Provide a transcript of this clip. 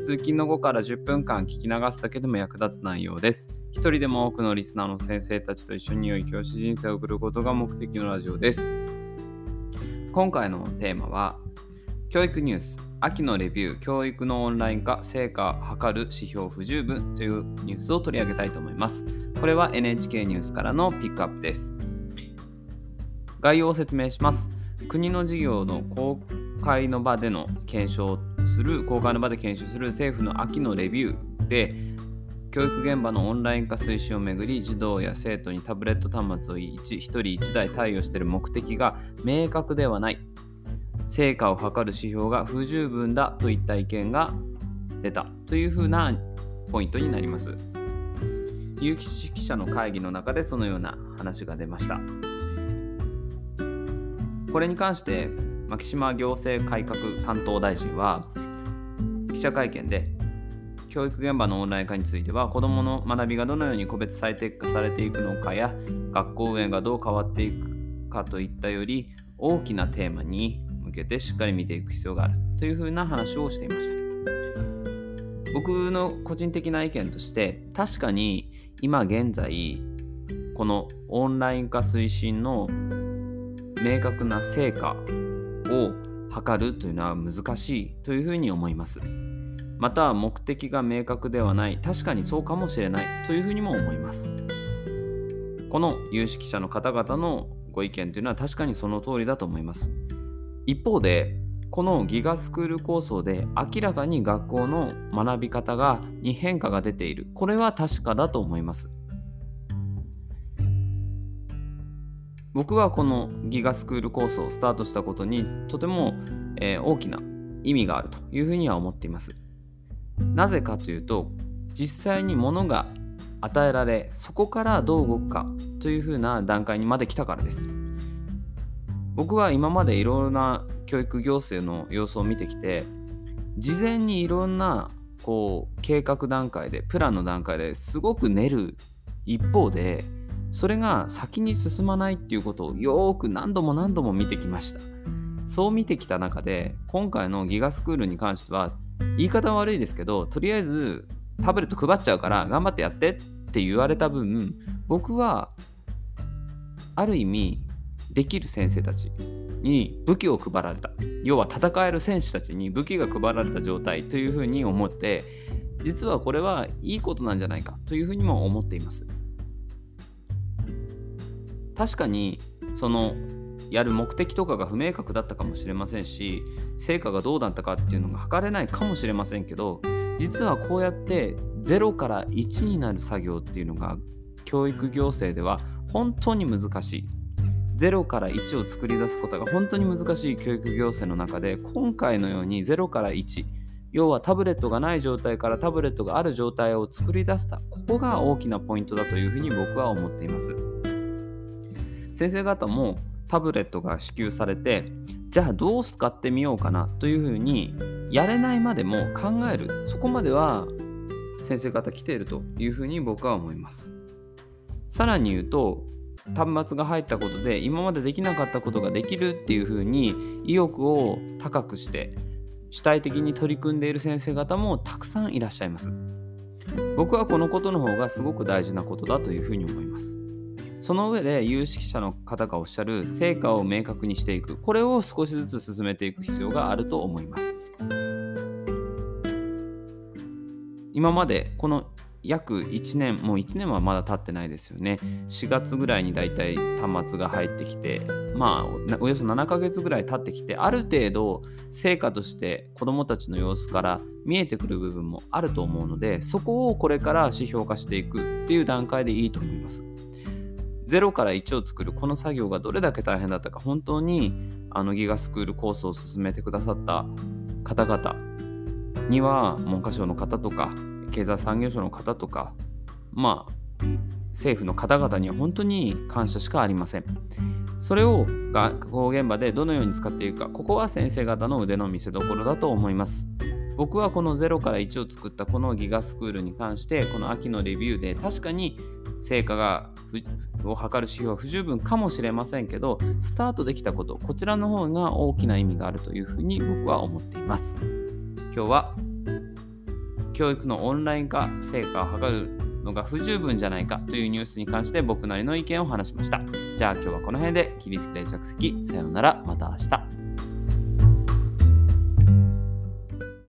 通勤の後から10分間聞き流すだけでも役立つ内容です。一人でも多くのリスナーの先生たちと一緒に良い教師人生を送ることが目的のラジオです。今回のテーマは、教育ニュース、秋のレビュー、教育のオンライン化、成果を図る指標不十分というニュースを取り上げたいと思います。これは NHK ニュースからのピックアップです。概要を説明します。国の事業の公開の場での検証する公開の場で研修する政府の秋のレビューで教育現場のオンライン化推進をめぐり児童や生徒にタブレット端末を 1, 1人1台貸与している目的が明確ではない。成果を図る指標が不十分だといった意見が出た。というふうなポイントになります。有識者の会議の中でそのような話が出ました。これに関して牧島行政改革担当大臣は記者会見で教育現場のオンライン化については子どもの学びがどのように個別最適化されていくのかや学校運営がどう変わっていくかといったより大きなテーマに向けてしっかり見ていく必要があるというふうな話をしていました。僕の個人的な意見として確かに今現在このオンライン化推進の明確な成果を測るというのは難しいというふうに思います。また目的が明確ではない確かにそうかもしれないというふうにも思います。この有識者の方々のご意見というのは確かにその通りだと思います。一方でこのギガスクール構想で明らかに学校の学び方がに変化が出ているこれは確かだと思います。僕はこのギガスクールコースをスタートしたことにとても、えー、大きな意味があるというふうには思っています。なぜかというと実際に物が与えられそこからどう動くかというふうな段階にまで来たからです。僕は今までいろいろな教育行政の様子を見てきて事前にいろんなこう計画段階でプランの段階ですごく練る一方でそれが先に進まないっていうことをよーく何度も何度も見てきました。そう見てきた中で今回のギガスクールに関しては言い方は悪いですけどとりあえずタブレット配っちゃうから頑張ってやってって言われた分僕はある意味できる先生たちに武器を配られた。要は戦える戦士たちに武器が配られた状態というふうに思って実はこれはいいことなんじゃないかというふうにも思っています。確かにそのやる目的とかが不明確だったかもしれませんし成果がどうだったかっていうのが測れないかもしれませんけど実はこうやって0から1になる作業っていうのが教育行政では本当に難しい0から1を作り出すことが本当に難しい教育行政の中で今回のように0から1要はタブレットがない状態からタブレットがある状態を作り出したここが大きなポイントだというふうに僕は思っています。先生方もタブレットが支給されてじゃあどう使ってみようかなというふうにやれないまでも考える。そこまでは先生方来ているというふうに僕は思います。さらに言うと端末が入ったことで今までできなかったことができるっていうふうに意欲を高くして主体的に取り組んでいる先生方もたくさんいらっしゃいます。僕はこのことの方がすごく大事なことだというふうに思います。その上で有識者の方がおっしゃる成果を明確にしていく。これを少しずつ進めていく必要があると思います。今までこの約1年もう1年はまだ経ってないですよね。4月ぐらいにだいたい端末が入ってきてまあおよそ7ヶ月ぐらい経ってきてある程度成果として子どもたちの様子から見えてくる部分もあると思うのでそこをこれから指標化していくっていう段階でいいと思います。0から1を作るこの作業がどれだけ大変だったか本当にあのギガスクールコースを進めてくださった方々には文科省の方とか経済産業省の方とかまあ政府の方々には本当に感謝しかありません。それを学校現場でどのように使っていくか、ここは先生方の腕の見せ所だと思います。僕はこの0から1を作ったこのギガスクールに関して、この秋のレビューで確かに成果がを測る指標は不十分かもしれませんけど、スタートできたこと、こちらの方が大きな意味があるというふうに僕は思っています。今日は教育のオンライン化、成果を測るのが不十分じゃないかというニュースに関して僕なりの意見を話しました。じゃあ今日はこの辺で起立で着席。さようなら。また明日。